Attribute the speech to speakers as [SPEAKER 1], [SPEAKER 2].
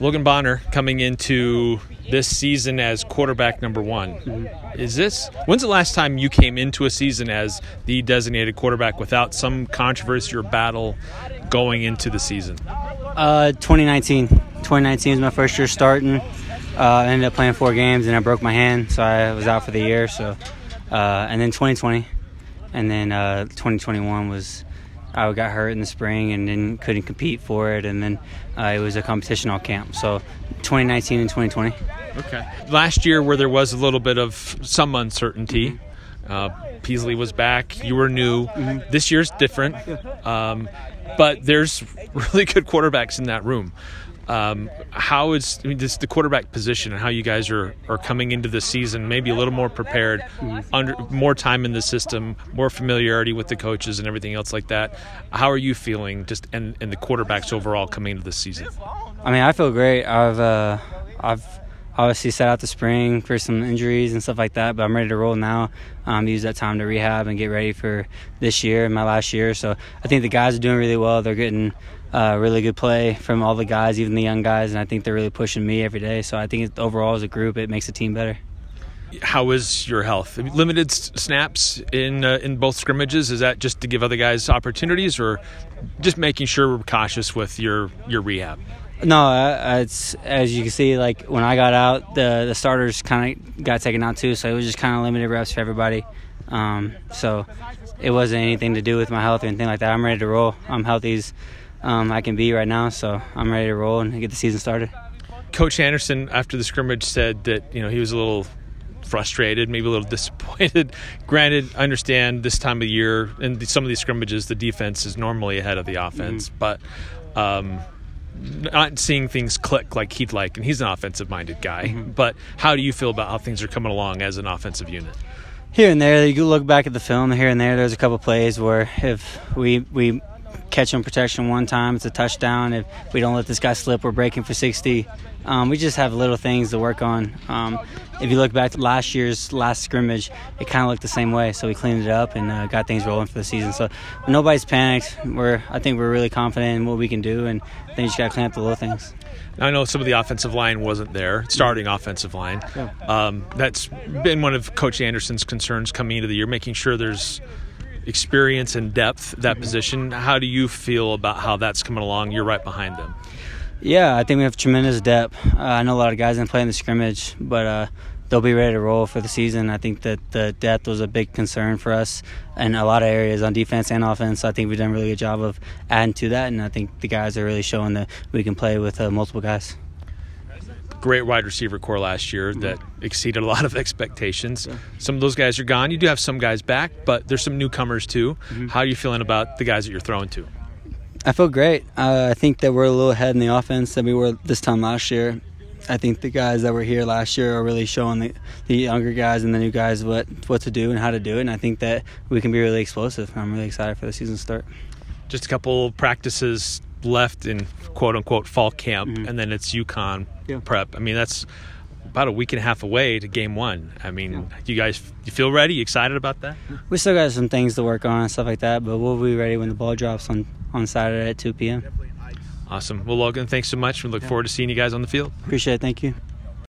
[SPEAKER 1] Logan Bonner coming into this season as quarterback number one. Mm-hmm. Is this when's the last time you came into a season as the designated quarterback without some controversy or battle going into the season?
[SPEAKER 2] Uh, 2019. 2019 was my first year starting. Uh, I ended up playing four games and I broke my hand, so I was out for the year. So, uh, and then 2020, and then uh, 2021 was I got hurt in the spring and then couldn't compete for it, and then uh, it was a competition all camp. So 2019 and 2020.
[SPEAKER 1] Okay. Last year, where there was a little bit of some uncertainty, mm-hmm. uh, Peasley was back. You were new. Mm-hmm. This year's different, um, but there's really good quarterbacks in that room um, how is I mean, this, the quarterback position and how you guys are, are coming into the season maybe a little more prepared, mm-hmm. under more time in the system, more familiarity with the coaches and everything else like that. How are you feeling just and, and the quarterbacks overall coming into the season?
[SPEAKER 2] I mean, I feel great. I've uh, I've obviously set out the spring for some injuries and stuff like that, but I'm ready to roll now. Um, use that time to rehab and get ready for this year and my last year. So I think the guys are doing really well. They're getting uh, really good play from all the guys, even the young guys, and I think they're really pushing me every day. So I think overall as a group, it makes the team better.
[SPEAKER 1] How is your health? Limited snaps in uh, in both scrimmages. Is that just to give other guys opportunities, or just making sure we're cautious with your your rehab?
[SPEAKER 2] No, uh, it's as you can see. Like when I got out, the the starters kind of got taken out too, so it was just kind of limited reps for everybody. Um, so it wasn't anything to do with my health or anything like that. I'm ready to roll. I'm healthy um, I can be right now, so I'm ready to roll and get the season started.
[SPEAKER 1] Coach Anderson, after the scrimmage, said that you know he was a little frustrated, maybe a little disappointed. Granted, I understand this time of year and some of these scrimmages, the defense is normally ahead of the offense, mm-hmm. but. Um, not seeing things click like he'd like, and he's an offensive minded guy. Mm-hmm. But how do you feel about how things are coming along as an offensive unit?
[SPEAKER 2] Here and there, you look back at the film. Here and there, there's a couple plays where if we we catch him protection one time, it's a touchdown. If we don't let this guy slip, we're breaking for 60. Um, we just have little things to work on. Um, if you look back to last year's last scrimmage, it kind of looked the same way. So we cleaned it up and uh, got things rolling for the season. So nobody's panicked. We're I think we're really confident in what we can do, and then you just got to clean up the little things.
[SPEAKER 1] I know some of the offensive line wasn't there, starting offensive line. Yeah. Um, that's been one of Coach Anderson's concerns coming into the year, making sure there's experience and depth that position. How do you feel about how that's coming along? You're right behind them.
[SPEAKER 2] Yeah, I think we have tremendous depth. Uh, I know a lot of guys didn't play in the scrimmage, but uh, they'll be ready to roll for the season. I think that the depth was a big concern for us in a lot of areas on defense and offense. I think we've done a really good job of adding to that, and I think the guys are really showing that we can play with uh, multiple guys
[SPEAKER 1] great wide receiver corps last year mm-hmm. that exceeded a lot of expectations. Yeah. Some of those guys are gone. You do have some guys back, but there's some newcomers too. Mm-hmm. How are you feeling about the guys that you're throwing to?
[SPEAKER 2] I feel great. Uh, I think that we're a little ahead in the offense than we were this time last year. I think the guys that were here last year are really showing the, the younger guys and the new guys what, what to do and how to do it. And I think that we can be really explosive. I'm really excited for the season start.
[SPEAKER 1] Just a couple practices left in quote unquote fall camp, mm-hmm. and then it's UConn yeah. prep. I mean, that's about a week and a half away to game one. I mean, yeah. you guys, you feel ready? You excited about that?
[SPEAKER 2] We still got some things to work on and stuff like that, but we'll be ready when the ball drops on on Saturday at 2 p.m.
[SPEAKER 1] Awesome. Well, Logan, thanks so much. We look yeah. forward to seeing you guys on the field.
[SPEAKER 2] Appreciate it. Thank you.